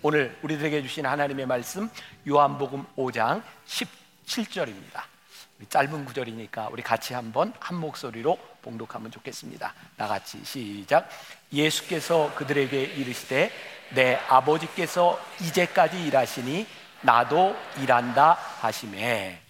오늘 우리들에게 주신 하나님의 말씀 요한복음 5장 17절입니다. 짧은 구절이니까 우리 같이 한번 한 목소리로 봉독하면 좋겠습니다. 나 같이 시작. 예수께서 그들에게 이르시되 내 아버지께서 이제까지 일하시니 나도 일한다 하심에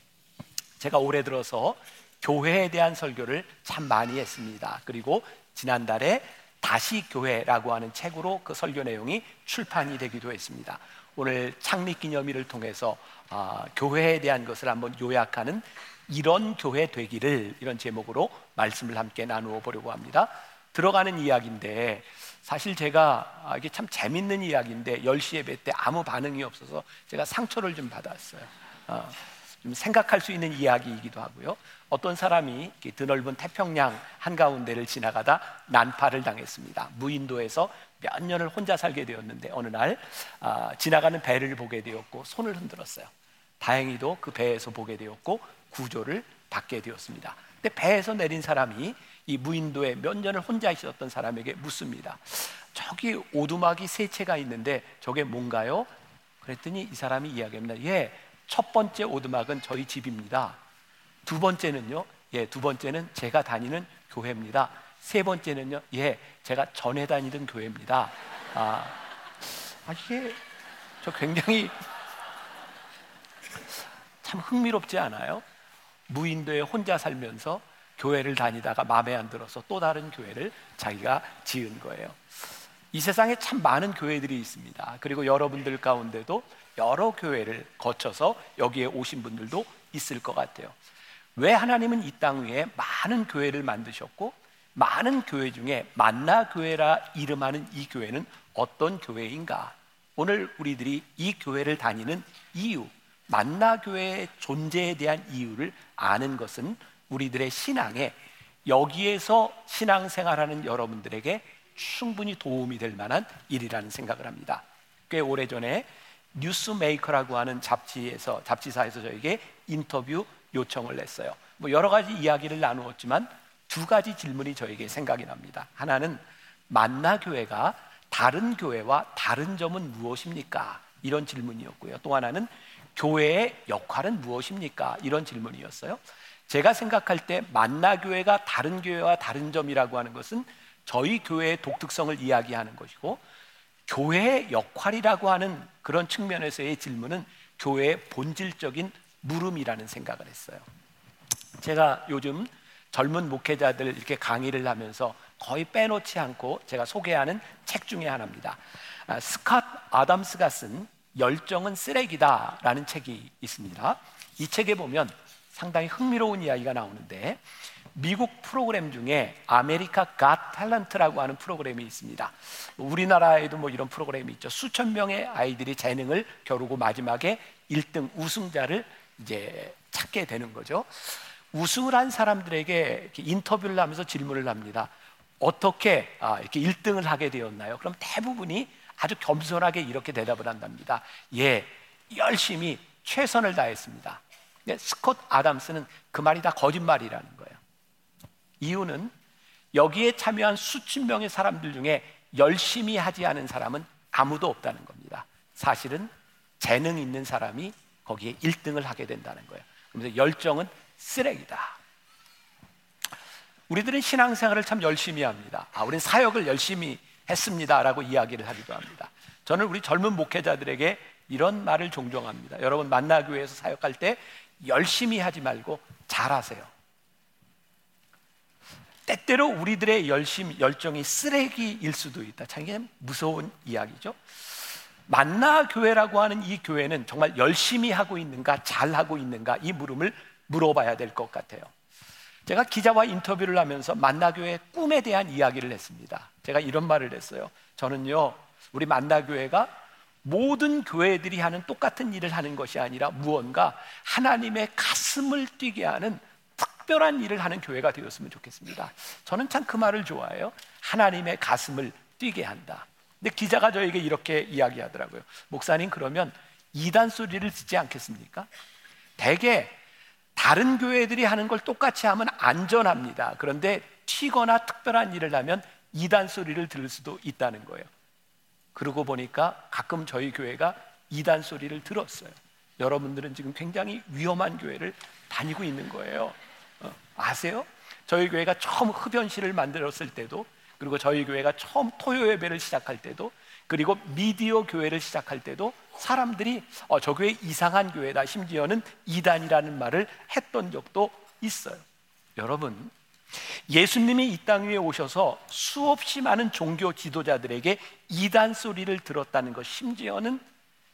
제가 올해 들어서 교회에 대한 설교를 참 많이 했습니다. 그리고 지난달에 다시 교회라고 하는 책으로 그 설교 내용이 출판이 되기도 했습니다. 오늘 창립 기념일을 통해서 아, 교회에 대한 것을 한번 요약하는 이런 교회 되기를 이런 제목으로 말씀을 함께 나누어 보려고 합니다. 들어가는 이야기인데 사실 제가 아, 이게 참 재밌는 이야기인데 10시 예배 때 아무 반응이 없어서 제가 상처를 좀 받았어요. 어, 좀 생각할 수 있는 이야기이기도 하고요. 어떤 사람이 드넓은 태평양 한가운데를 지나가다 난파를 당했습니다. 무인도에서 몇 년을 혼자 살게 되었는데 어느 날 아, 지나가는 배를 보게 되었고 손을 흔들었어요. 다행히도 그 배에서 보게 되었고 구조를 받게 되었습니다. 근데 배에서 내린 사람이 이 무인도에 몇 년을 혼자 있었던 사람에게 묻습니다. 저기 오두막이 세 채가 있는데 저게 뭔가요? 그랬더니 이 사람이 이야기합니다. 예, 첫 번째 오두막은 저희 집입니다. 두 번째는요, 예, 두 번째는 제가 다니는 교회입니다. 세 번째는요, 예, 제가 전에 다니던 교회입니다. 아, 아 이게 저 굉장히 참 흥미롭지 않아요? 무인도에 혼자 살면서 교회를 다니다가 마음에 안 들어서 또 다른 교회를 자기가 지은 거예요. 이 세상에 참 많은 교회들이 있습니다. 그리고 여러분들 가운데도 여러 교회를 거쳐서 여기에 오신 분들도 있을 것 같아요. 왜 하나님은 이 땅 위에 많은 교회를 만드셨고 많은 교회 중에 만나 교회라 이름하는 이 교회는 어떤 교회인가? 오늘 우리들이 이 교회를 다니는 이유, 만나 교회의 존재에 대한 이유를 아는 것은 우리들의 신앙에 여기에서 신앙생활하는 여러분들에게 충분히 도움이 될 만한 일이라는 생각을 합니다. 꽤 오래전에 뉴스메이커라고 하는 잡지에서 잡지사에서 저에게 인터뷰 요청을 했어요. 뭐 여러 가지 이야기를 나누었지만 두 가지 질문이 저에게 생각이 납니다. 하나는 만나 교회가 다른 교회와 다른 점은 무엇입니까? 이런 질문이었고요. 또 하나는 교회의 역할은 무엇입니까? 이런 질문이었어요. 제가 생각할 때 만나 교회가 다른 교회와 다른 점이라고 하는 것은 저희 교회의 독특성을 이야기하는 것이고 교회의 역할이라고 하는 그런 측면에서의 질문은 교회의 본질적인 물음이라는 생각을 했어요. 제가 요즘 젊은 목회자들 이렇게 강의를 하면서 거의 빼놓지 않고 제가 소개하는 책 중에 하나입니다. 아, 스캇 아담스가 쓴 열정은 쓰레기다 라는 책이 있습니다. 이 책에 보면 상당히 흥미로운 이야기가 나오는데 미국 프로그램 중에 America Got Talent라고 하는 프로그램이 있습니다. 우리나라에도 뭐 이런 프로그램이 있죠. 수천 명의 아이들이 재능을 겨루고 마지막에 1등 우승자를 이제 찾게 되는 거죠. 우승을 한 사람들에게 인터뷰를 하면서 질문을 합니다. 어떻게 아, 이렇게 1등을 하게 되었나요? 그럼 대부분이 아주 겸손하게 이렇게 대답을 한답니다. 예, 열심히 최선을 다했습니다. 스콧 아담스는 그 말이 다 거짓말이라는 거예요. 이유는 여기에 참여한 수천 명의 사람들 중에 열심히 하지 않은 사람은 아무도 없다는 겁니다. 사실은 재능 있는 사람이 거기에 1등을 하게 된다는 거예요. 그래서 열정은 쓰레기다. 우리들은 신앙생활을 참 열심히 합니다. 아, 우리는 사역을 열심히 했습니다라고 이야기를 하기도 합니다. 저는 우리 젊은 목회자들에게 이런 말을 종종 합니다. 여러분 만나교회에서 사역할 때 열심히 하지 말고 잘하세요. 때때로 우리들의 열심, 열정이 쓰레기일 수도 있다. 참 무서운 이야기죠. 만나 교회라고 하는 이 교회는 정말 열심히 하고 있는가, 잘 하고 있는가 이 물음을 물어봐야 될 것 같아요. 제가 기자와 인터뷰를 하면서 만나 교회의 꿈에 대한 이야기를 했습니다. 제가 이런 말을 했어요. 저는요, 우리 만나 교회가 모든 교회들이 하는 똑같은 일을 하는 것이 아니라 무언가 하나님의 가슴을 뛰게 하는 특별한 일을 하는 교회가 되었으면 좋겠습니다. 저는 참 그 말을 좋아해요. 하나님의 가슴을 뛰게 한다. 근데 기자가 저에게 이렇게 이야기하더라고요. 목사님 그러면 이단 소리를 듣지 않겠습니까? 대개 다른 교회들이 하는 걸 똑같이 하면 안전합니다. 그런데 튀거나 특별한 일을 하면 이단 소리를 들을 수도 있다는 거예요. 그러고 보니까 가끔 저희 교회가 이단 소리를 들었어요. 여러분들은 지금 굉장히 위험한 교회를 다니고 있는 거예요. 어, 아세요? 저희 교회가 처음 흡연실을 만들었을 때도 그리고 저희 교회가 처음 토요 예배를 시작할 때도 그리고 미디어 교회를 시작할 때도 사람들이 어, 저 교회 이상한 교회다 심지어는 이단이라는 말을 했던 적도 있어요. 여러분 예수님이 이 땅 위에 오셔서 수없이 많은 종교 지도자들에게 이단 소리를 들었다는 것, 심지어는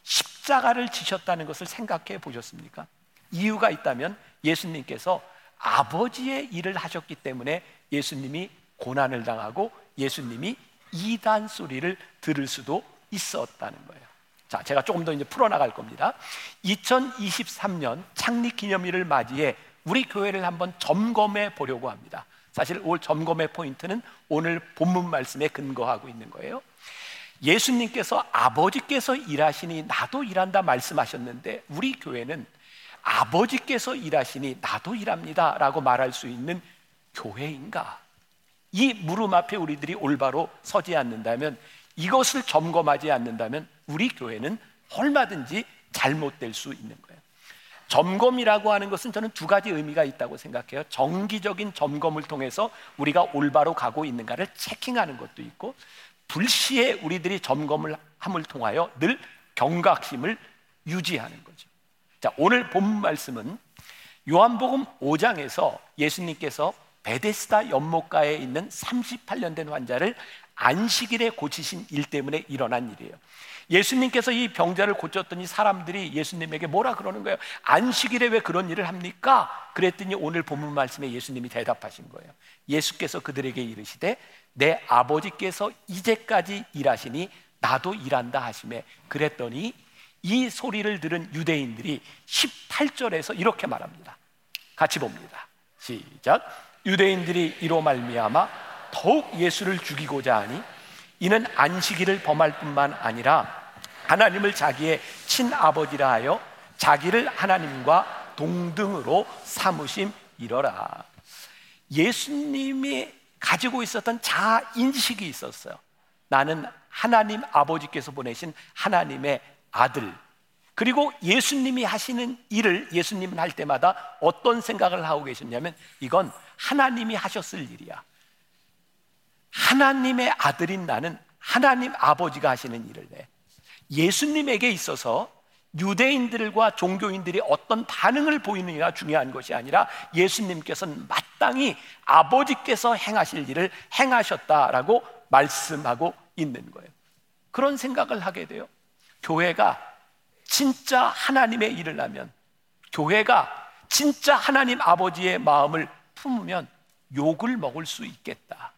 십자가를 지셨다는 것을 생각해 보셨습니까? 이유가 있다면 예수님께서 아버지의 일을 하셨기 때문에 예수님이 고난을 당하고 예수님이 이단 소리를 들을 수도 있었다는 거예요. 자, 제가 조금 더 이제 풀어나갈 겁니다. 2023년 창립 기념일을 맞이해 우리 교회를 한번 점검해 보려고 합니다. 사실 올 점검의 포인트는 오늘 본문 말씀에 근거하고 있는 거예요. 예수님께서 아버지께서 일하시니 나도 일한다 말씀하셨는데 우리 교회는 아버지께서 일하시니 나도 일합니다 라고 말할 수 있는 교회인가? 이 물음 앞에 우리들이 올바로 서지 않는다면 이것을 점검하지 않는다면 우리 교회는 얼마든지 잘못될 수 있는 거예요. 점검이라고 하는 것은 저는 두 가지 의미가 있다고 생각해요. 정기적인 점검을 통해서 우리가 올바로 가고 있는가를 체킹하는 것도 있고, 불시에 우리들이 점검을 함을 통하여 늘 경각심을 유지하는 거죠. 자, 오늘 본 말씀은 요한복음 5장에서 예수님께서 베데스다 연못가에 있는 38년 된 환자를 안식일에 고치신 일 때문에 일어난 일이에요. 예수님께서 이 병자를 고쳤더니 사람들이 예수님에게 뭐라 그러는 거예요? 안식일에 왜 그런 일을 합니까? 그랬더니 오늘 본문 말씀에 예수님이 대답하신 거예요. 예수께서 그들에게 이르시되 내 아버지께서 이제까지 일하시니 나도 일한다 하심에 그랬더니 이 소리를 들은 유대인들이 18절에서 이렇게 말합니다. 같이 봅니다. 시작. 유대인들이 이로 말미암아 더욱 예수를 죽이고자 하니 이는 안식일을 범할 뿐만 아니라 하나님을 자기의 친아버지라 하여 자기를 하나님과 동등으로 삼으심 이러라. 예수님이 가지고 있었던 자아 인식이 있었어요. 나는 하나님 아버지께서 보내신 하나님의 아들. 그리고 예수님이 하시는 일을 예수님은 할 때마다 어떤 생각을 하고 계셨냐면 이건 하나님이 하셨을 일이야. 하나님의 아들인 나는 하나님 아버지가 하시는 일을 해. 예수님에게 있어서 유대인들과 종교인들이 어떤 반응을 보이느냐가 중요한 것이 아니라 예수님께서는 마땅히 아버지께서 행하실 일을 행하셨다라고 말씀하고 있는 거예요. 그런 생각을 하게 돼요. 교회가 진짜 하나님의 일을 하면, 교회가 진짜 하나님 아버지의 마음을 품으면 욕을 먹을 수 있겠다.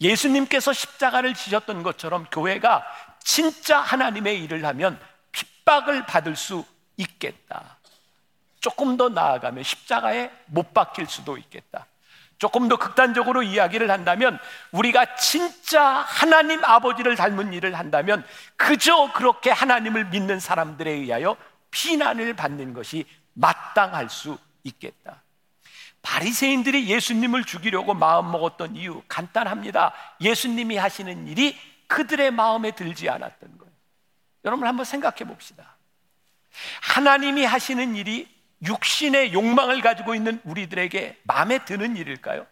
예수님께서 십자가를 지셨던 것처럼 교회가 진짜 하나님의 일을 하면 핍박을 받을 수 있겠다. 조금 더 나아가면 십자가에 못 박힐 수도 있겠다. 조금 더 극단적으로 이야기를 한다면 우리가 진짜 하나님 아버지를 닮은 일을 한다면 그저 그렇게 하나님을 믿는 사람들에 의하여 비난을 받는 것이 마땅할 수 있겠다. 바리새인들이 예수님을 죽이려고 마음 먹었던 이유 간단합니다. 예수님이 하시는 일이 그들의 마음에 들지 않았던 거예요. 여러분 한번 생각해 봅시다. 하나님이 하시는 일이 육신의 욕망을 가지고 있는 우리들에게 마음에 드는 일일까요?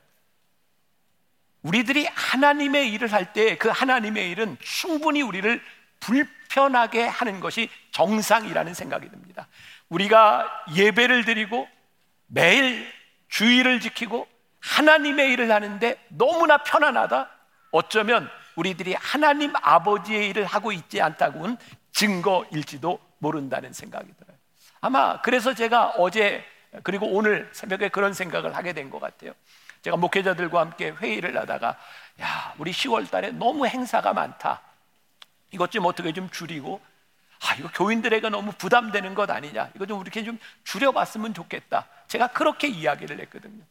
우리들이 하나님의 일을 할 때 그 하나님의 일은 충분히 우리를 불편하게 하는 것이 정상이라는 생각이 듭니다. 우리가 예배를 드리고 매일 주의를 지키고 하나님의 일을 하는데 너무나 편안하다? 어쩌면 우리들이 하나님 아버지의 일을 하고 있지 않다고는 증거일지도 모른다는 생각이 들어요. 아마 그래서 제가 어제 그리고 오늘 새벽에 그런 생각을 하게 된 것 같아요. 제가 목회자들과 함께 회의를 하다가 야, 우리 10월 달에 너무 행사가 많다. 이것 좀 어떻게 좀 줄이고 아, 이거 교인들에게 너무 부담되는 것 아니냐. 이거 좀 이렇게 좀 줄여봤으면 좋겠다. 제가 그렇게 이야기를 했거든요.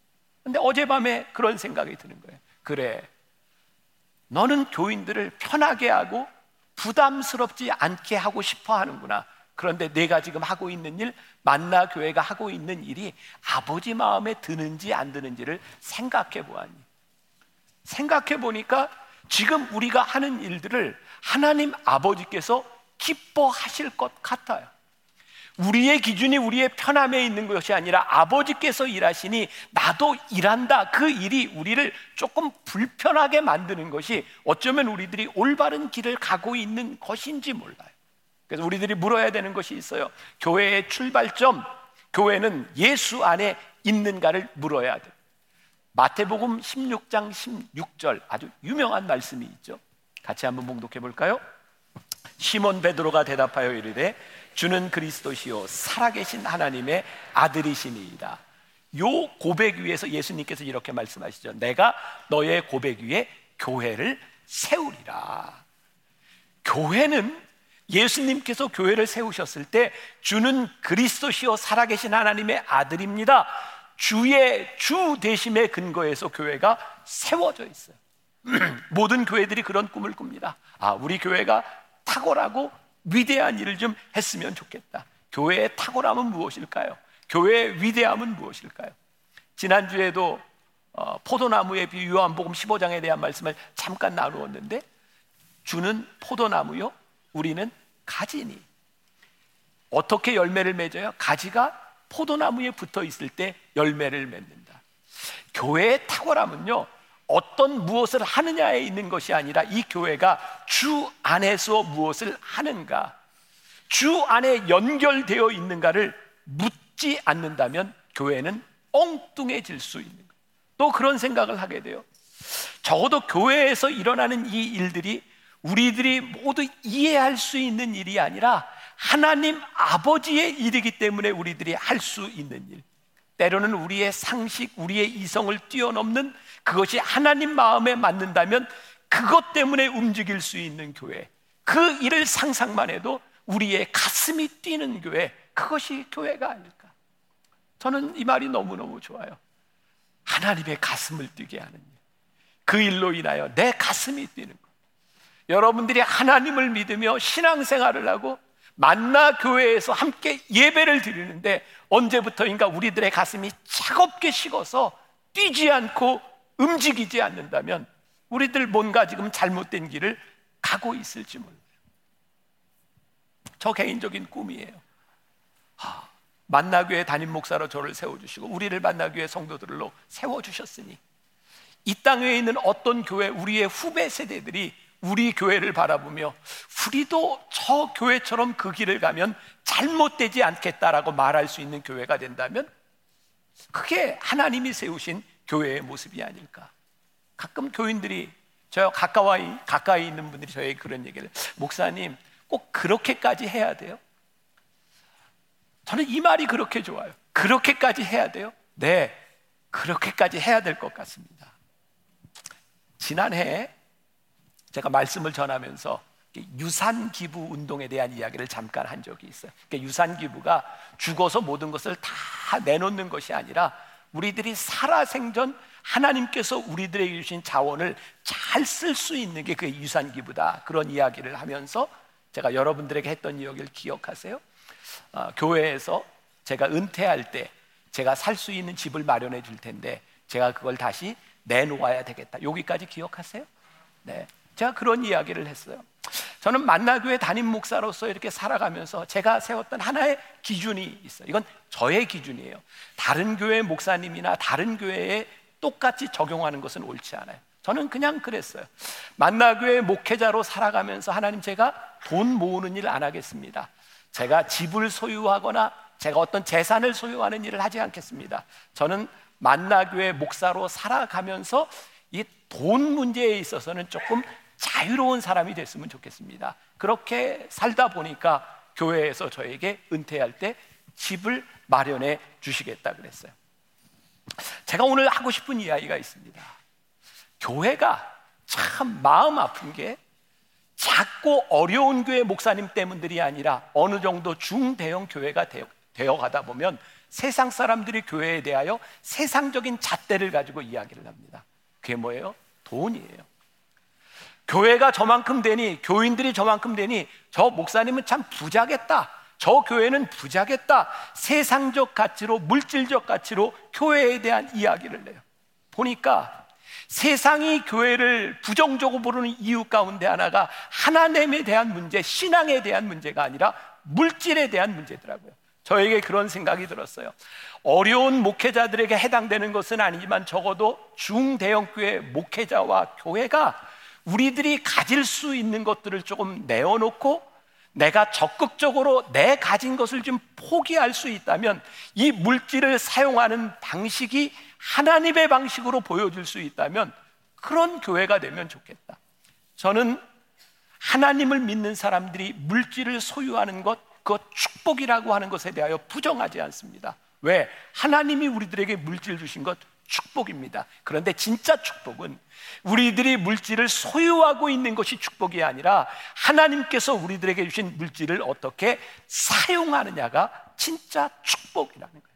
근데 어젯밤에 그런 생각이 드는 거예요. 그래. 너는 교인들을 편하게 하고 부담스럽지 않게 하고 싶어 하는구나. 그런데 내가 지금 하고 있는 일, 만나 교회가 하고 있는 일이 아버지 마음에 드는지 안 드는지를 생각해 보았니? 생각해 보니까 지금 우리가 하는 일들을 하나님 아버지께서 기뻐하실 것 같아요. 우리의 기준이 우리의 편함에 있는 것이 아니라 아버지께서 일하시니 나도 일한다. 그 일이 우리를 조금 불편하게 만드는 것이 어쩌면 우리들이 올바른 길을 가고 있는 것인지 몰라요. 그래서 우리들이 물어야 되는 것이 있어요. 교회의 출발점, 교회는 예수 안에 있는가를 물어야 돼요. 마태복음 16장 16절 아주 유명한 말씀이 있죠. 같이 한번 봉독해 볼까요? 시몬 베드로가 대답하여 이르되 주는 그리스도시요 살아계신 하나님의 아들이시니이다. 요 고백 위에서 예수님께서 이렇게 말씀하시죠. 내가 너의 고백 위에 교회를 세우리라. 교회는 예수님께서 교회를 세우셨을 때 주는 그리스도시요 살아계신 하나님의 아들입니다. 주의 주 대심의 근거에서 교회가 세워져 있어요. 모든 교회들이 그런 꿈을 꿉니다. 아, 우리 교회가 탁월하고 위대한 일을 좀 했으면 좋겠다. 교회의 탁월함은 무엇일까요? 교회의 위대함은 무엇일까요? 지난주에도 어, 포도나무에 비유 요한복음 15장에 대한 말씀을 잠깐 나누었는데 주는 포도나무요 우리는 가지니 어떻게 열매를 맺어요? 가지가 포도나무에 붙어 있을 때 열매를 맺는다. 교회의 탁월함은요 어떤 무엇을 하느냐에 있는 것이 아니라 이 교회가 주 안에서 무엇을 하는가, 주 안에 연결되어 있는가를 묻지 않는다면 교회는 엉뚱해질 수 있는 거예요. 또 그런 생각을 하게 돼요. 적어도 교회에서 일어나는 이 일들이 우리들이 모두 이해할 수 있는 일이 아니라 하나님 아버지의 일이기 때문에 우리들이 할 수 있는 일. 때로는 우리의 상식, 우리의 이성을 뛰어넘는 그것이 하나님 마음에 맞는다면 그것 때문에 움직일 수 있는 교회. 그 일을 상상만 해도 우리의 가슴이 뛰는 교회. 그것이 교회가 아닐까. 저는 이 말이 너무너무 좋아요. 하나님의 가슴을 뛰게 하는 일. 그 일로 인하여 내 가슴이 뛰는 것. 여러분들이 하나님을 믿으며 신앙생활을 하고 만나 교회에서 함께 예배를 드리는데 언제부터인가 우리들의 가슴이 차갑게 식어서 뛰지 않고 움직이지 않는다면 우리들 뭔가 지금 잘못된 길을 가고 있을지 몰라요. 저 개인적인 꿈이에요. 하, 만나교회 담임 목사로 저를 세워주시고 우리를 만나교회 성도들로 세워주셨으니 이 땅에 있는 어떤 교회 우리의 후배 세대들이 우리 교회를 바라보며 우리도 저 교회처럼 그 길을 가면 잘못되지 않겠다라고 말할 수 있는 교회가 된다면 그게 하나님이 세우신 교회의 모습이 아닐까. 가끔 교인들이 저 가까이 가까이 있는 분들이 저에게 그런 얘기를 목사님 꼭 그렇게까지 해야 돼요? 저는 이 말이 그렇게 좋아요. 그렇게까지 해야 돼요? 네, 그렇게까지 해야 될 것 같습니다. 지난해 제가 말씀을 전하면서 유산 기부 운동에 대한 이야기를 잠깐 한 적이 있어요. 유산 기부가 죽어서 모든 것을 다 내놓는 것이 아니라 우리들이 살아생전 하나님께서 우리들에게 주신 자원을 잘 쓸 수 있는 게그 유산 기부다. 그런 이야기를 하면서 제가 여러분들에게 했던 이야기를 기억하세요? 어, 교회에서 제가 은퇴할 때 제가 살 수 있는 집을 마련해 줄 텐데 제가 그걸 다시 내놓아야 되겠다. 여기까지 기억하세요? 네. 제가 그런 이야기를 했어요. 저는 만나교회 담임 목사로서 이렇게 살아가면서 제가 세웠던 하나의 기준이 있어요. 이건 저의 기준이에요. 다른 교회 목사님이나 다른 교회에 똑같이 적용하는 것은 옳지 않아요. 저는 그냥 그랬어요. 만나교회 목회자로 살아가면서 하나님 제가 돈 모으는 일 안 하겠습니다. 제가 집을 소유하거나 제가 어떤 재산을 소유하는 일을 하지 않겠습니다. 저는 만나교회 목사로 살아가면서 이 돈 문제에 있어서는 조금 자유로운 사람이 됐으면 좋겠습니다. 그렇게 살다 보니까 교회에서 저에게 은퇴할 때 집을 마련해 주시겠다 그랬어요. 제가 오늘 하고 싶은 이야기가 있습니다. 교회가 참 마음 아픈 게 작고 어려운 교회 목사님 때문들이 아니라 어느 정도 중대형 교회가 되어 가다 보면 세상 사람들이 교회에 대하여 세상적인 잣대를 가지고 이야기를 합니다. 그게 뭐예요? 돈이에요. 교회가 저만큼 되니 교인들이 저만큼 되니 저 목사님은 참 부자겠다. 저 교회는 부자겠다. 세상적 가치로 물질적 가치로 교회에 대한 이야기를 내요. 보니까 세상이 교회를 부정적으로 보는 이유 가운데 하나가 하나님에 대한 문제, 신앙에 대한 문제가 아니라 물질에 대한 문제더라고요. 저에게 그런 생각이 들었어요. 어려운 목회자들에게 해당되는 것은 아니지만 적어도 중대형 교회 목회자와 교회가 우리들이 가질 수 있는 것들을 조금 내어놓고 내가 적극적으로 내 가진 것을 좀 포기할 수 있다면 이 물질을 사용하는 방식이 하나님의 방식으로 보여줄 수 있다면 그런 교회가 되면 좋겠다. 저는 하나님을 믿는 사람들이 물질을 소유하는 것, 그 축복이라고 하는 것에 대하여 부정하지 않습니다. 왜? 하나님이 우리들에게 물질 주신 것 축복입니다. 그런데 진짜 축복은 우리들이 물질을 소유하고 있는 것이 축복이 아니라 하나님께서 우리들에게 주신 물질을 어떻게 사용하느냐가 진짜 축복이라는 거예요.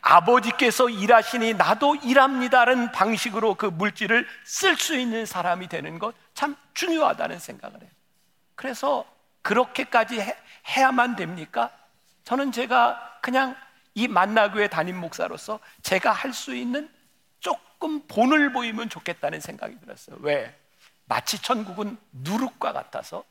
아버지께서 일하시니 나도 일합니다라는 방식으로 그 물질을 쓸 수 있는 사람이 되는 것 참 중요하다는 생각을 해요. 그래서 그렇게까지 해, 해야만 됩니까? 저는 제가 그냥 이 만나교회 담임 목사로서 제가 할 수 있는 조금 본을 보이면 좋겠다는 생각이 들었어요. 왜? 마치 천국은 누룩과 같아서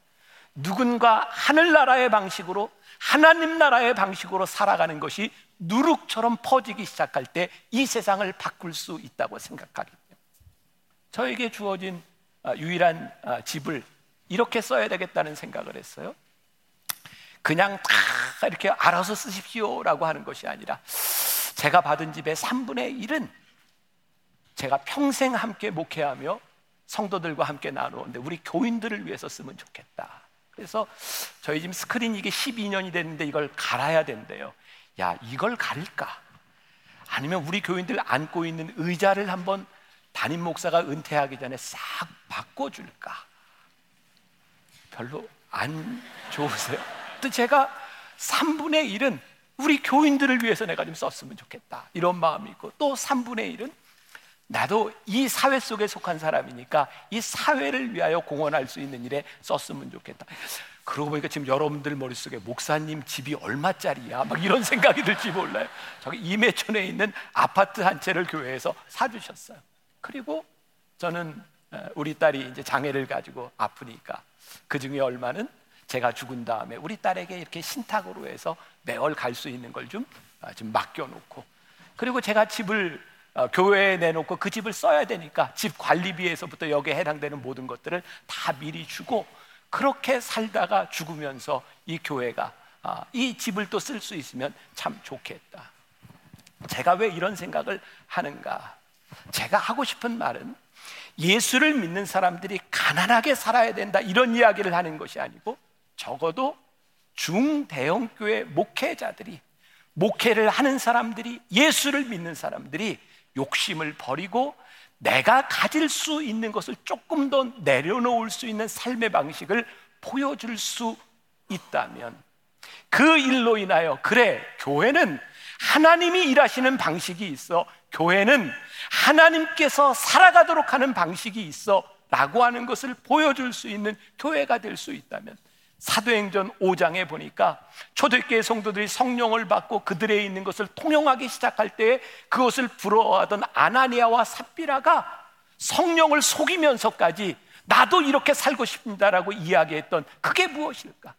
누군가 하늘나라의 방식으로 하나님 나라의 방식으로 살아가는 것이 누룩처럼 퍼지기 시작할 때 이 세상을 바꿀 수 있다고 생각하기 때문에 저에게 주어진 아, 유일한 아, 집을 이렇게 써야 되겠다는 생각을 했어요. 그냥 다 이렇게 알아서 쓰십시오라고 하는 것이 아니라 제가 받은 집의 3분의 1은 제가 평생 함께 목회하며 성도들과 함께 나누는데 우리 교인들을 위해서 쓰면 좋겠다. 그래서 저희 집 스크린 이게 12년이 됐는데 이걸 갈아야 된대요. 야, 이걸 가릴까? 아니면 우리 교인들 앉고 있는 의자를 한번 담임 목사가 은퇴하기 전에 싹 바꿔줄까? 별로 안 좋으세요? 또 제가 3분의 1은 우리 교인들을 위해서 내가 좀 썼으면 좋겠다. 이런 마음이 있고 또 3분의 1은 나도 이 사회 속에 속한 사람이니까 이 사회를 위하여 공헌할 수 있는 일에 썼으면 좋겠다. 그러고 보니까 지금 여러분들 머릿속에 목사님 집이 얼마짜리야? 막 이런 생각이 들지 몰라요. 저기 임해촌에 있는 아파트 한 채를 교회에서 사주셨어요. 그리고 저는 우리 딸이 이제 장애를 가지고 아프니까 그 중에 얼마는 제가 죽은 다음에 우리 딸에게 이렇게 신탁으로 해서 매월 갈 수 있는 걸좀 아, 좀 맡겨놓고 그리고 제가 집을 어, 교회에 내놓고 그 집을 써야 되니까 집 관리비에서부터 여기에 해당되는 모든 것들을 다 미리 주고 그렇게 살다가 죽으면서 이 교회가 아, 이 집을 또 쓸 수 있으면 참 좋겠다. 제가 왜 이런 생각을 하는가? 제가 하고 싶은 말은 예수를 믿는 사람들이 가난하게 살아야 된다 이런 이야기를 하는 것이 아니고 적어도 중대형 교회 목회자들이 목회를 하는 사람들이 예수를 믿는 사람들이 욕심을 버리고 내가 가질 수 있는 것을 조금 더 내려놓을 수 있는 삶의 방식을 보여줄 수 있다면 그 일로 인하여 그래 교회는 하나님이 일하시는 방식이 있어. 교회는 하나님께서 살아가도록 하는 방식이 있어 라고 하는 것을 보여줄 수 있는 교회가 될 수 있다면 사도행전 5장에 보니까 초대교회 성도들이 성령을 받고 그들에 있는 것을 통용하기 시작할 때 그것을 부러워하던 아나니아와 삽비라가 성령을 속이면서까지 나도 이렇게 살고 싶습니다라고 이야기했던 그게 무엇일까?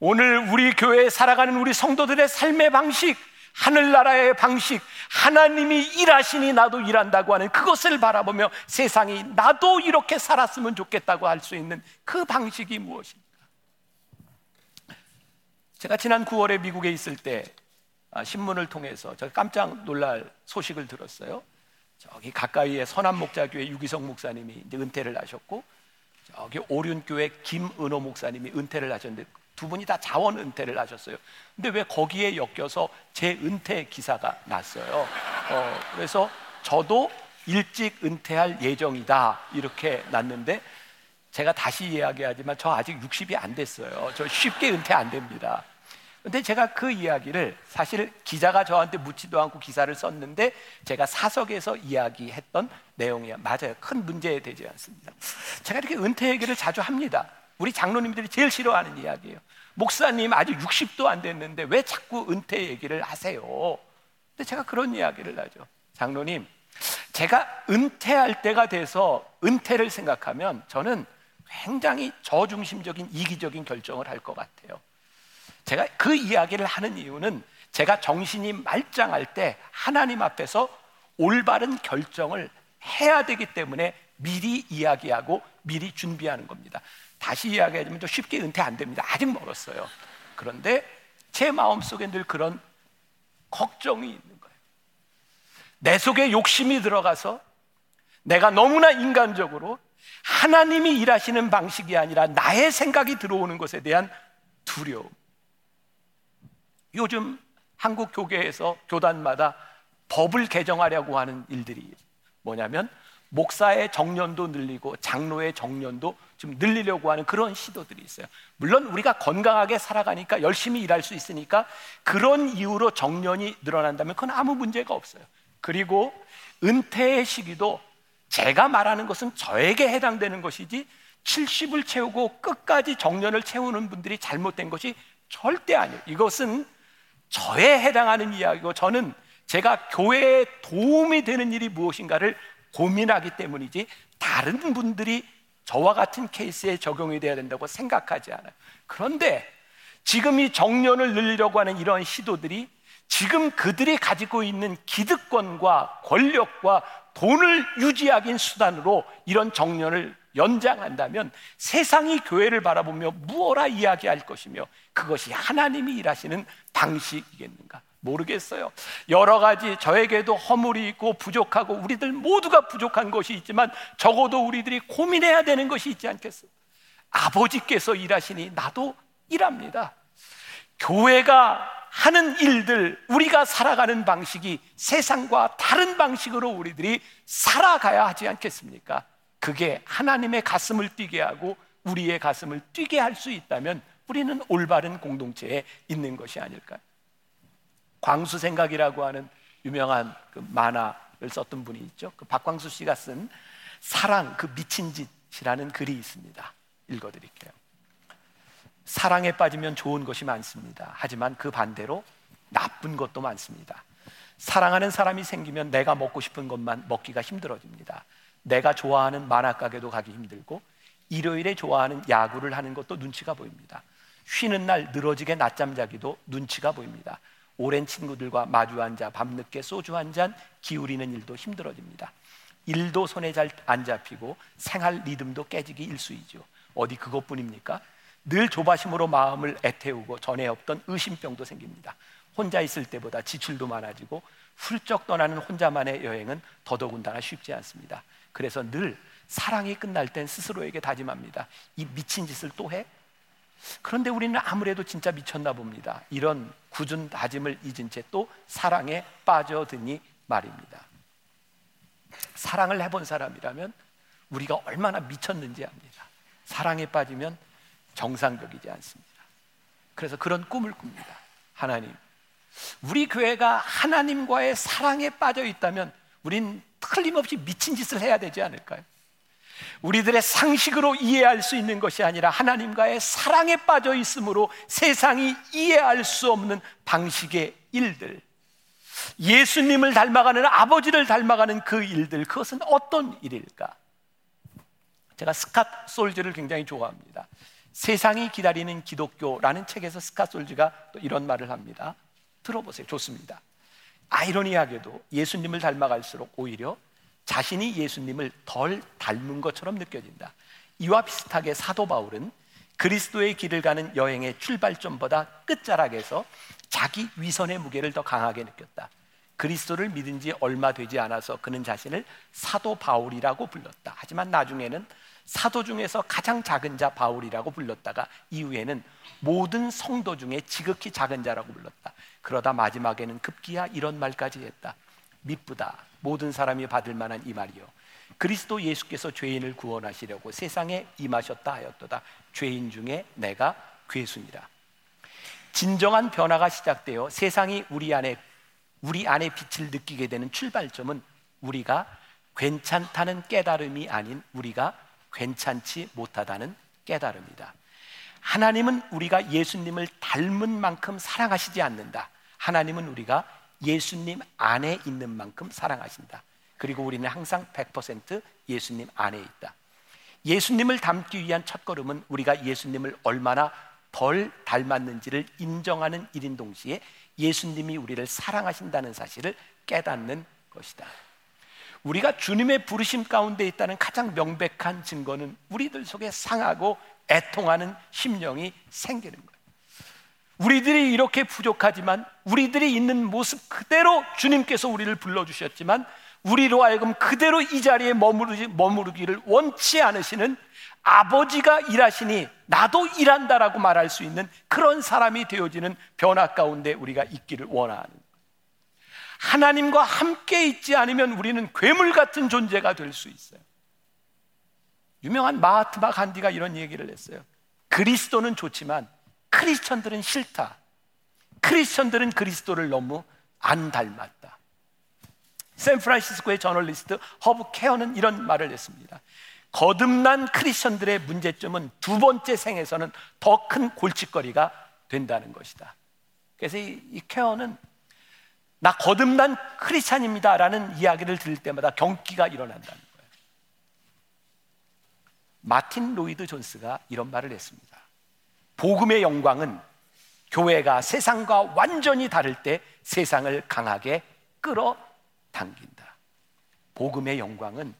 오늘 우리 교회에 살아가는 우리 성도들의 삶의 방식, 하늘나라의 방식, 하나님이 일하시니 나도 일한다고 하는 그것을 바라보며 세상이 나도 이렇게 살았으면 좋겠다고 할 수 있는 그 방식이 무엇일까? 제가 지난 9월에 미국에 있을 때 아, 신문을 통해서 제가 깜짝 놀랄 소식을 들었어요. 저기 가까이에 선한 목자교회 유기성 목사님이 이제 은퇴를 하셨고 저기 오륜교회 김은호 목사님이 은퇴를 하셨는데 두 분이 다 자원 은퇴를 하셨어요. 근데 왜 거기에 엮여서 제 은퇴 기사가 났어요. 어, 그래서 저도 일찍 은퇴할 예정이다 이렇게 났는데 제가 다시 이야기하지만 저 아직 60이 안 됐어요. 저 쉽게 은퇴 안 됩니다. 근데 제가 그 이야기를 사실 기자가 저한테 묻지도 않고 기사를 썼는데 제가 사석에서 이야기했던 내용이야. 맞아요. 큰 문제 되지 않습니다. 제가 이렇게 은퇴 얘기를 자주 합니다. 우리 장로님들이 제일 싫어하는 이야기예요. 목사님 아직 60도 안 됐는데 왜 자꾸 은퇴 얘기를 하세요? 근데 제가 그런 이야기를 하죠. 장로님, 제가 은퇴할 때가 돼서 은퇴를 생각하면 저는 굉장히 저중심적인 이기적인 결정을 할 것 같아요. 제가 그 이야기를 하는 이유는 제가 정신이 말짱할 때 하나님 앞에서 올바른 결정을 해야 되기 때문에 미리 이야기하고 미리 준비하는 겁니다. 다시 이야기하자면 좀 쉽게 은퇴 안 됩니다. 아직 멀었어요. 그런데 제 마음 속에 늘 그런 걱정이 있는 거예요. 내 속에 욕심이 들어가서 내가 너무나 인간적으로 하나님이 일하시는 방식이 아니라 나의 생각이 들어오는 것에 대한 두려움. 요즘 한국 교계에서 교단마다 법을 개정하려고 하는 일들이 뭐냐면 목사의 정년도 늘리고 장로의 정년도 좀 늘리려고 하는 그런 시도들이 있어요. 물론 우리가 건강하게 살아가니까 열심히 일할 수 있으니까 그런 이유로 정년이 늘어난다면 그건 아무 문제가 없어요. 그리고 은퇴의 시기도 제가 말하는 것은 저에게 해당되는 것이지 70을 채우고 끝까지 정년을 채우는 분들이 잘못된 것이 절대 아니에요. 이것은 저에 해당하는 이야기고 저는 제가 교회에 도움이 되는 일이 무엇인가를 고민하기 때문이지 다른 분들이 저와 같은 케이스에 적용이 돼야 된다고 생각하지 않아요. 그런데 지금 이 정년을 늘리려고 하는 이런 시도들이 지금 그들이 가지고 있는 기득권과 권력과 돈을 유지하기 수단으로 이런 정년을 연장한다면 세상이 교회를 바라보며 무엇라 이야기할 것이며 그것이 하나님이 일하시는 방식이겠는가? 모르겠어요. 여러 가지 저에게도 허물이 있고 부족하고 우리들 모두가 부족한 것이 있지만 적어도 우리들이 고민해야 되는 것이 있지 않겠어요? 아버지께서 일하시니 나도 일합니다. 교회가 하는 일들, 우리가 살아가는 방식이 세상과 다른 방식으로 우리들이 살아가야 하지 않겠습니까? 그게 하나님의 가슴을 뛰게 하고 우리의 가슴을 뛰게 할 수 있다면 우리는 올바른 공동체에 있는 것이 아닐까요? 광수 생각이라고 하는 유명한 그 만화를 썼던 분이 있죠. 그 박광수 씨가 쓴 사랑 그 미친 짓이라는 글이 있습니다. 읽어 드릴게요. 사랑에 빠지면 좋은 것이 많습니다. 하지만 그 반대로 나쁜 것도 많습니다. 사랑하는 사람이 생기면 내가 먹고 싶은 것만 먹기가 힘들어집니다. 내가 좋아하는 만화 가게도 가기 힘들고 일요일에 좋아하는 야구를 하는 것도 눈치가 보입니다. 쉬는 날 늘어지게 낮잠 자기도 눈치가 보입니다. 오랜 친구들과 마주 앉아 밤늦게 소주 한 잔 기울이는 일도 힘들어집니다. 일도 손에 잘 안 잡히고 생활 리듬도 깨지기 일수이죠. 어디 그것뿐입니까? 늘 조바심으로 마음을 애태우고 전에 없던 의심병도 생깁니다. 혼자 있을 때보다 지출도 많아지고 훌쩍 떠나는 혼자만의 여행은 더더군다나 쉽지 않습니다. 그래서 늘 사랑이 끝날 땐 스스로에게 다짐합니다. 이 미친 짓을 또 해? 그런데 우리는 아무래도 진짜 미쳤나 봅니다. 이런 굳은 다짐을 잊은 채 또 사랑에 빠져드니 말입니다. 사랑을 해본 사람이라면 우리가 얼마나 미쳤는지 압니다. 사랑에 빠지면 정상적이지 않습니다. 그래서 그런 꿈을 꿉니다. 하나님. 우리 교회가 하나님과의 사랑에 빠져 있다면 우린 틀림없이 미친 짓을 해야 되지 않을까요? 우리들의 상식으로 이해할 수 있는 것이 아니라 하나님과의 사랑에 빠져 있으므로 세상이 이해할 수 없는 방식의 일들. 예수님을 닮아가는 아버지를 닮아가는 그 일들, 그것은 어떤 일일까? 제가 스캇 솔즈를 굉장히 좋아합니다. 세상이 기다리는 기독교라는 책에서 스캇 솔즈가 또 이런 말을 합니다. 들어보세요. 좋습니다. 아이러니하게도 예수님을 닮아갈수록 오히려 자신이 예수님을 덜 닮은 것처럼 느껴진다. 이와 비슷하게 사도 바울은 그리스도의 길을 가는 여행의 출발점보다 끝자락에서 자기 위선의 무게를 더 강하게 느꼈다. 그리스도를 믿은 지 얼마 되지 않아서 그는 자신을 사도 바울이라고 불렀다. 하지만 나중에는 사도 중에서 가장 작은 자 바울이라고 불렀다가 이후에는 모든 성도 중에 지극히 작은 자라고 불렀다. 그러다 마지막에는 급기야 이런 말까지 했다. 미쁘다. 모든 사람이 받을 만한 이 말이요. 그리스도 예수께서 죄인을 구원하시려고 세상에 임하셨다 하였도다. 죄인 중에 내가 괴순이라. 진정한 변화가 시작되어 세상이 우리 안에 우리 안에 빛을 느끼게 되는 출발점은 우리가 괜찮다는 깨달음이 아닌 우리가 괜찮지 못하다는 깨달음이다. 하나님은 우리가 예수님을 닮은 만큼 사랑하시지 않는다. 하나님은 우리가 예수님 안에 있는 만큼 사랑하신다. 그리고 우리는 항상 100% 예수님 안에 있다. 예수님을 닮기 위한 첫걸음은 우리가 예수님을 얼마나 덜 닮았는지를 인정하는 일인 동시에 예수님이 우리를 사랑하신다는 사실을 깨닫는 것이다. 우리가 주님의 부르심 가운데 있다는 가장 명백한 증거는 우리들 속에 상하고 애통하는 심령이 생기는 거예요. 우리들이 이렇게 부족하지만 우리들이 있는 모습 그대로 주님께서 우리를 불러주셨지만 우리로 하여금 그대로 이 자리에 머무르기, 머무르기를 원치 않으시는 아버지가 일하시니 나도 일한다라고 말할 수 있는 그런 사람이 되어지는 변화 가운데 우리가 있기를 원하는 하나님과 함께 있지 않으면 우리는 괴물 같은 존재가 될 수 있어요. 유명한 마하트마 간디가 이런 얘기를 했어요. 그리스도는 좋지만 크리스천들은 싫다. 크리스천들은 그리스도를 너무 안 닮았다. 샌프란시스코의 저널리스트 허브 케어는 이런 말을 했습니다. 거듭난 크리스천들의 문제점은 두 번째 생에서는 더 큰 골칫거리가 된다는 것이다. 그래서 이, 이 케어는 나 거듭난 크리스찬입니다 라는 이야기를 들을 때마다 경기가 일어난다는 거예요. 마틴 로이드 존스가 이런 말을 했습니다. 복음의 영광은 교회가 세상과 완전히 다를 때 세상을 강하게 끌어당긴다. 복음의 영광은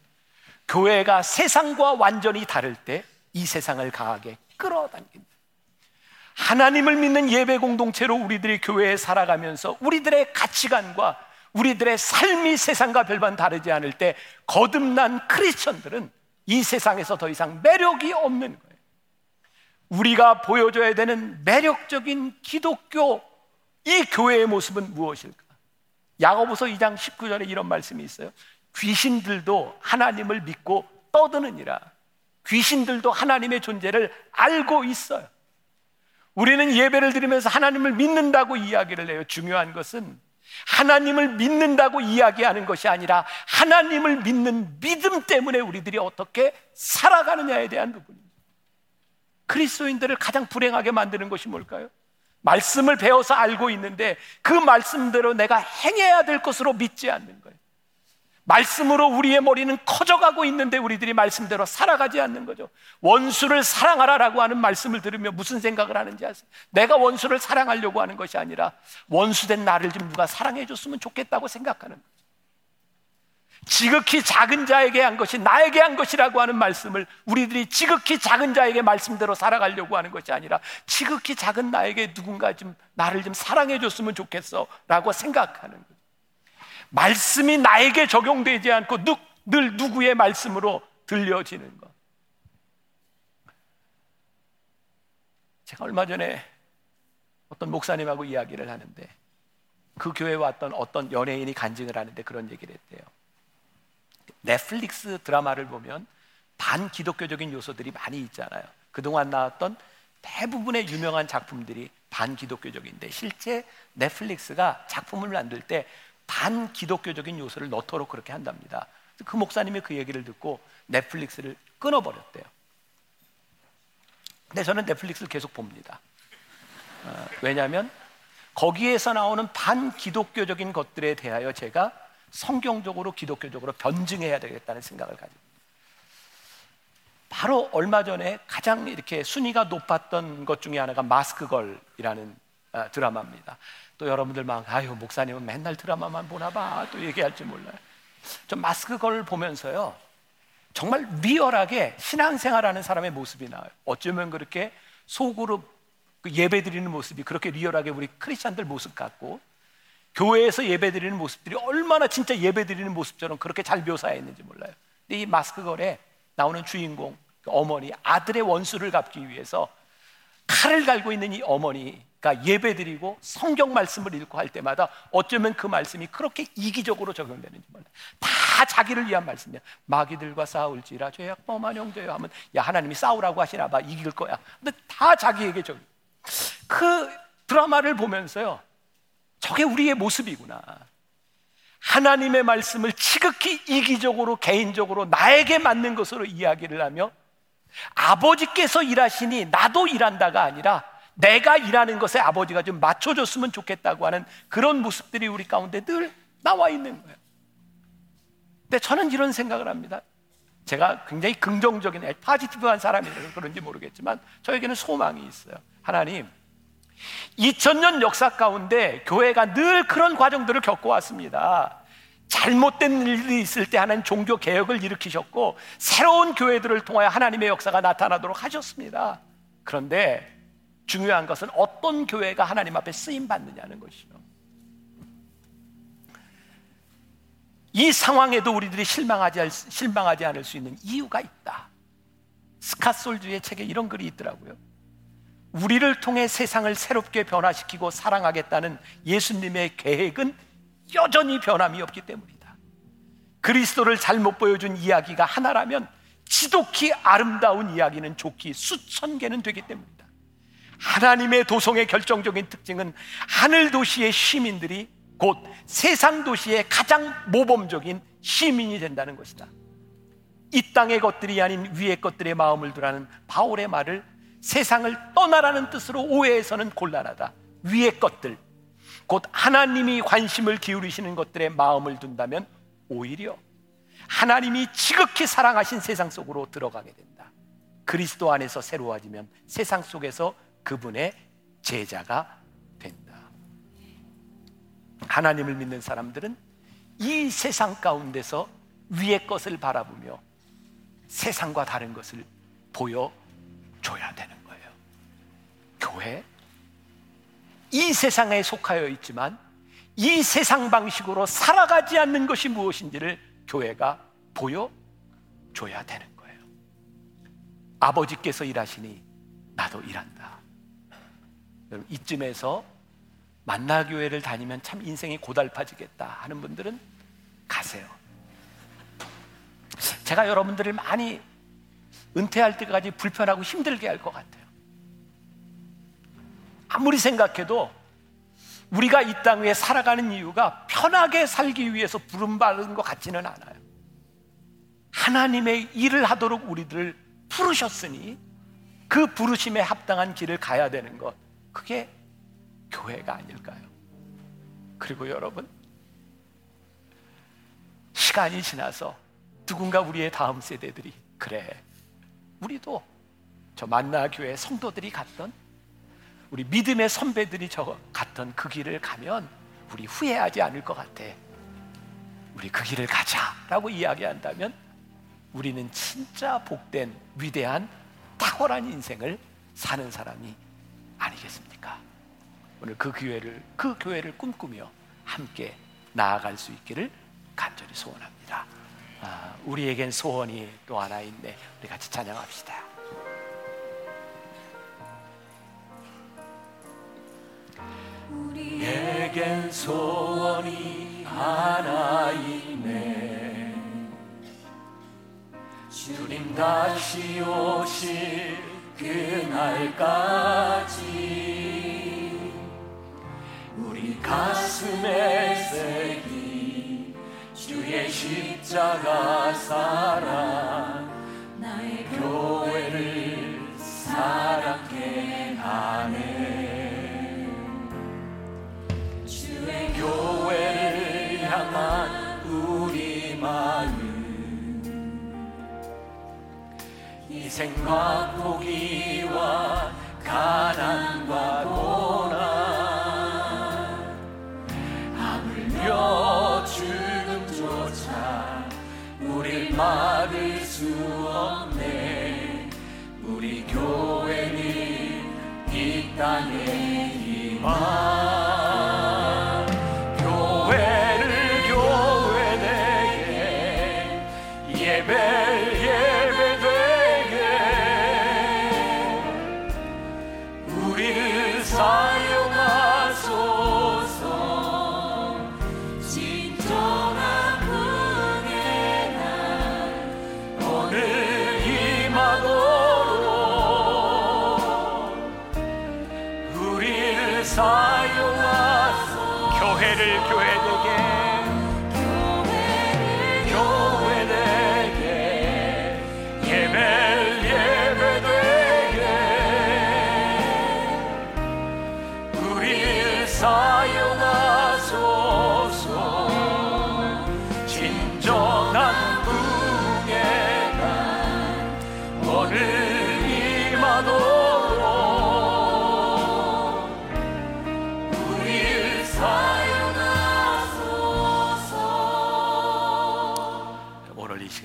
교회가 세상과 완전히 다를 때 이 세상을 강하게 끌어당긴다. 하나님을 믿는 예배 공동체로 우리들이 교회에 살아가면서 우리들의 가치관과 우리들의 삶이 세상과 별반 다르지 않을 때 거듭난 크리스천들은 이 세상에서 더 이상 매력이 없는 거예요. 우리가 보여줘야 되는 매력적인 기독교 이 교회의 모습은 무엇일까? 야고보서 2장 19절에 이런 말씀이 있어요. 귀신들도 하나님을 믿고 떠드느니라. 귀신들도 하나님의 존재를 알고 있어요. 우리는 예배를 드리면서 하나님을 믿는다고 이야기를 해요. 중요한 것은 하나님을 믿는다고 이야기하는 것이 아니라 하나님을 믿는 믿음 때문에 우리들이 어떻게 살아가느냐에 대한 부분입니다. 그리스도인들을 가장 불행하게 만드는 것이 뭘까요? 말씀을 배워서 알고 있는데 그 말씀대로 내가 행해야 될 것으로 믿지 않는 거예요. 말씀으로 우리의 머리는 커져가고 있는데 우리들이 말씀대로 살아가지 않는 거죠. 원수를 사랑하라 라고 하는 말씀을 들으며 무슨 생각을 하는지 아세요? 내가 원수를 사랑하려고 하는 것이 아니라 원수된 나를 좀 누가 사랑해 줬으면 좋겠다고 생각하는 거죠. 지극히 작은 자에게 한 것이 나에게 한 것이라고 하는 말씀을 우리들이 지극히 작은 자에게 말씀대로 살아가려고 하는 것이 아니라 지극히 작은 나에게 누군가 좀 나를 좀 사랑해 줬으면 좋겠어 라고 생각하는 거죠. 말씀이 나에게 적용되지 않고 늘 누구의 말씀으로 들려지는 것. 제가 얼마 전에 어떤 목사님하고 이야기를 하는데 그 교회에 왔던 어떤 연예인이 간증을 하는데 그런 얘기를 했대요. 넷플릭스 드라마를 보면 반기독교적인 요소들이 많이 있잖아요. 그동안 나왔던 대부분의 유명한 작품들이 반기독교적인데 실제 넷플릭스가 작품을 만들 때 반기독교적인 요소를 넣도록 그렇게 한답니다. 그 목사님이 그 얘기를 듣고 넷플릭스를 끊어버렸대요. 근데 저는 넷플릭스를 계속 봅니다. 어, 왜냐하면 거기에서 나오는 반기독교적인 것들에 대하여 제가 성경적으로 기독교적으로 변증해야 되겠다는 생각을 가지고 바로 얼마 전에 가장 이렇게 순위가 높았던 것 중에 하나가 마스크걸이라는 아, 드라마입니다. 또 여러분들 막 아유 목사님은 맨날 드라마만 보나 봐 또 얘기할지 몰라요. 좀 마스크 걸 보면서요. 정말 리얼하게 신앙생활하는 사람의 모습이 나와요. 어쩌면 그렇게 속으로 그 예배 드리는 모습이 그렇게 리얼하게 우리 크리스찬들 모습 같고 교회에서 예배 드리는 모습들이 얼마나 진짜 예배 드리는 모습처럼 그렇게 잘 묘사해 있는지 몰라요. 이 마스크 걸에 나오는 주인공 그 어머니 아들의 원수를 갚기 위해서 칼을 갈고 있는 이 어머니 그러니까 예배드리고 성경 말씀을 읽고 할 때마다 어쩌면 그 말씀이 그렇게 이기적으로 적용되는지 몰라요. 다 자기를 위한 말씀이야. 마귀들과 싸울지라 죄악 범한 형제여 하면 야 하나님이 싸우라고 하시나 봐 이길 거야. 근데 다 자기에게 적용. 그 드라마를 보면서요. 저게 우리의 모습이구나. 하나님의 말씀을 지극히 이기적으로 개인적으로 나에게 맞는 것으로 이야기를 하며 아버지께서 일하시니 나도 일한다가 아니라 내가 일하는 것에 아버지가 좀 맞춰줬으면 좋겠다고 하는 그런 모습들이 우리 가운데 늘 나와 있는 거예요. 근데 저는 이런 생각을 합니다. 제가 굉장히 긍정적인 파지티브한 사람이라서 그런지 모르겠지만 저에게는 소망이 있어요. 하나님, 2000년 역사 가운데 교회가 늘 그런 과정들을 겪어왔습니다. 잘못된 일이 있을 때 하나님 종교 개혁을 일으키셨고 새로운 교회들을 통하여 하나님의 역사가 나타나도록 하셨습니다. 그런데 중요한 것은 어떤 교회가 하나님 앞에 쓰임 받느냐는 것이죠. 이 상황에도 우리들이 실망하지, 실망하지 않을 수 있는 이유가 있다. 스카솔주의 책에 이런 글이 있더라고요. 우리를 통해 세상을 새롭게 변화시키고 사랑하겠다는 예수님의 계획은 여전히 변함이 없기 때문이다. 그리스도를 잘못 보여준 이야기가 하나라면 지독히 아름다운 이야기는 좋기 수천 개는 되기 때문이다. 하나님의 도성의 결정적인 특징은 하늘 도시의 시민들이 곧 세상 도시의 가장 모범적인 시민이 된다는 것이다. 이 땅의 것들이 아닌 위의 것들의 마음을 두라는 바울의 말을 세상을 떠나라는 뜻으로 오해해서는 곤란하다. 위의 것들, 곧 하나님이 관심을 기울이시는 것들에 마음을 둔다면 오히려 하나님이 지극히 사랑하신 세상 속으로 들어가게 된다. 그리스도 안에서 새로워지면 세상 속에서 그분의 제자가 된다. 하나님을 믿는 사람들은 이 세상 가운데서 위의 것을 바라보며 세상과 다른 것을 보여줘야 되는 거예요. 교회, 이 세상에 속하여 있지만 이 세상 방식으로 살아가지 않는 것이 무엇인지를 교회가 보여줘야 되는 거예요. 아버지께서 일하시니 나도 일한다. 여러분, 이쯤에서 만나 교회를 다니면 참 인생이 고달파지겠다 하는 분들은 가세요. 제가 여러분들을 많이 은퇴할 때까지 불편하고 힘들게 할 것 같아요. 아무리 생각해도 우리가 이 땅 위에 살아가는 이유가 편하게 살기 위해서 부름받은 것 같지는 않아요. 하나님의 일을 하도록 우리들을 부르셨으니 그 부르심에 합당한 길을 가야 되는 것, 그게 교회가 아닐까요? 그리고 여러분, 시간이 지나서 누군가 우리의 다음 세대들이, 그래, 우리도 저 만나 교회 성도들이 갔던 우리 믿음의 선배들이 저 갔던 그 길을 가면 우리 후회하지 않을 것 같아. 우리 그 길을 가자라고 이야기한다면 우리는 진짜 복된 위대한 탁월한 인생을 사는 사람이 아니겠습니까? 오늘 그 교회를 그 교회를 꿈꾸며 함께 나아갈 수 있기를 간절히 소원합니다. 아, 우리에겐 소원이 또 하나 있네. 우리 같이 찬양합시다. 우리에겐 소원이 하나 있네 주님 다시 오실 그날까지 우리 가슴에 새긴 주의 십자가 사랑 나의 교회를 사랑해 하네. 교회 생과 포기와 가난과 고난. 하물며 죽음조차 우릴 막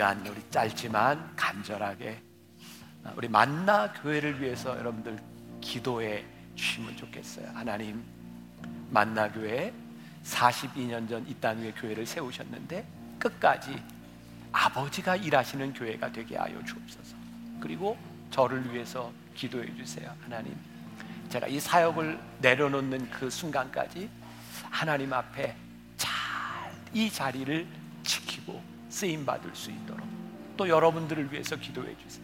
시간 우리 짧지만 간절하게 우리 만나 교회를 위해서 여러분들 기도해 주시면 좋겠어요. 하나님 만나 교회 42년 전 이 땅 위에 교회를 세우셨는데 끝까지 아버지가 일하시는 교회가 되게 하여 주옵소서. 그리고 저를 위해서 기도해 주세요. 하나님. 제가 이 사역을 내려놓는 그 순간까지 하나님 앞에 잘 이 자리를 쓰임 받을 수 있도록 또 여러분들을 위해서 기도해 주세요.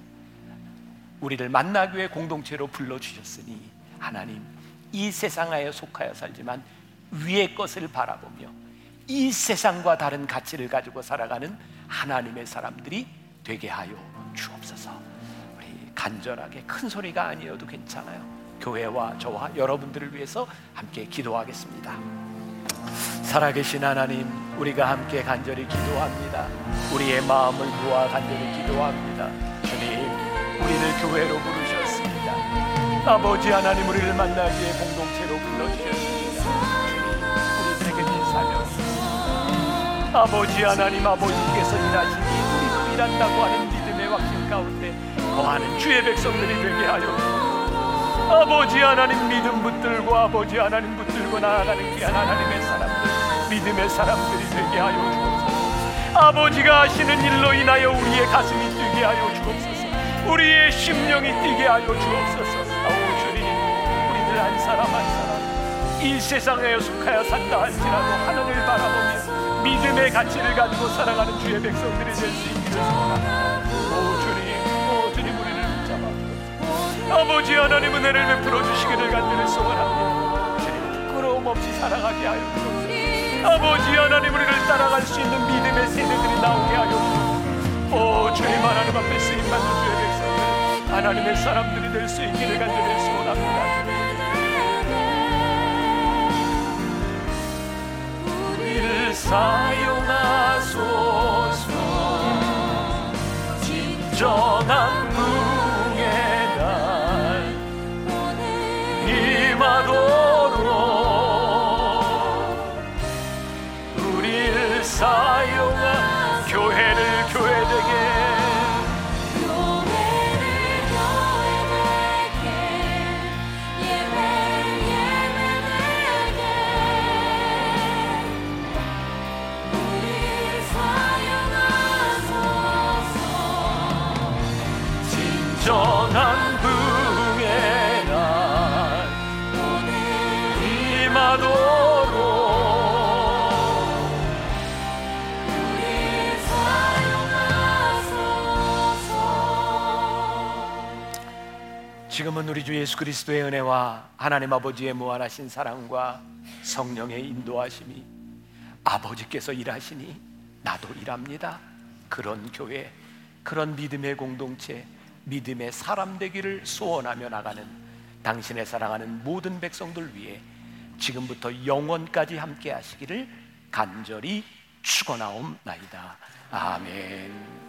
우리를 만나교회 공동체로 불러 주셨으니 하나님 이 세상에 속하여 살지만 위의 것을 바라보며 이 세상과 다른 가치를 가지고 살아가는 하나님의 사람들이 되게 하여 주옵소서. 우리 간절하게 큰 소리가 아니어도 괜찮아요. 교회와 저와 여러분들을 위해서 함께 기도하겠습니다. 살아계신 하나님, 우리가 함께 간절히 기도합니다. 우리의 마음을 모아 간절히 기도합니다. 주님, 우리를 교회로 부르셨습니다. 아버지 하나님, 우리를 만나기에 공동체로 불러주셨습니다. 주님, 우리들에게 사명. 아버지 하나님, 아버지께서 일하시니 우리도 일한다고 하는 믿음의 확신 가운데 거하는 주의 백성들이 되게 하여. 아버지 하나님 믿음 붙들고 아버지 하나님 붙들고 나아가는 귀한 하나님의 사람들 믿음의 사람들이 되게 하여 주옵소서. 아버지가 하시는 일로 인하여 우리의 가슴이 뛰게 하여 주옵소서. 우리의 심령이 뛰게 하여 주옵소서. 아오 주님 우리들 한 사람 한 사람 이 세상에 속하여 산다 할지라도 하늘을 바라보며 믿음의 가치를 가지고 살아가는 주의 백성들이 될 수 있기를 소원합니다. 오 주님 오 주님 우리를 붙잡아 아버지 하나님 은혜를 베풀어 주시기를 간절히 소원합니다 부끄러움 없이 살아가게 하여 주옵소서. 아버지 하나님 우리를 따라갈 수 있는 믿음의 세대들이 나오게 하여 주옵소서. 오 주님 하나님 앞에 쓰임 받는 주의 백성들 하나님의 사람들이 될 수 있기를 간절히 소원합니다. 우리를 사용하소서. 진정한 부 우리 주 예수 그리스도의 은혜와 하나님 아버지의 무한하신 사랑과 성령의 인도하심이 아버지께서 일하시니 나도 일합니다. 그런 교회, 그런 믿음의 공동체, 믿음의 사람 되기를 소원하며 나가는 당신의 사랑하는 모든 백성들 위해 지금부터 영원까지 함께 하시기를 간절히 축원하옵나이다. 아멘.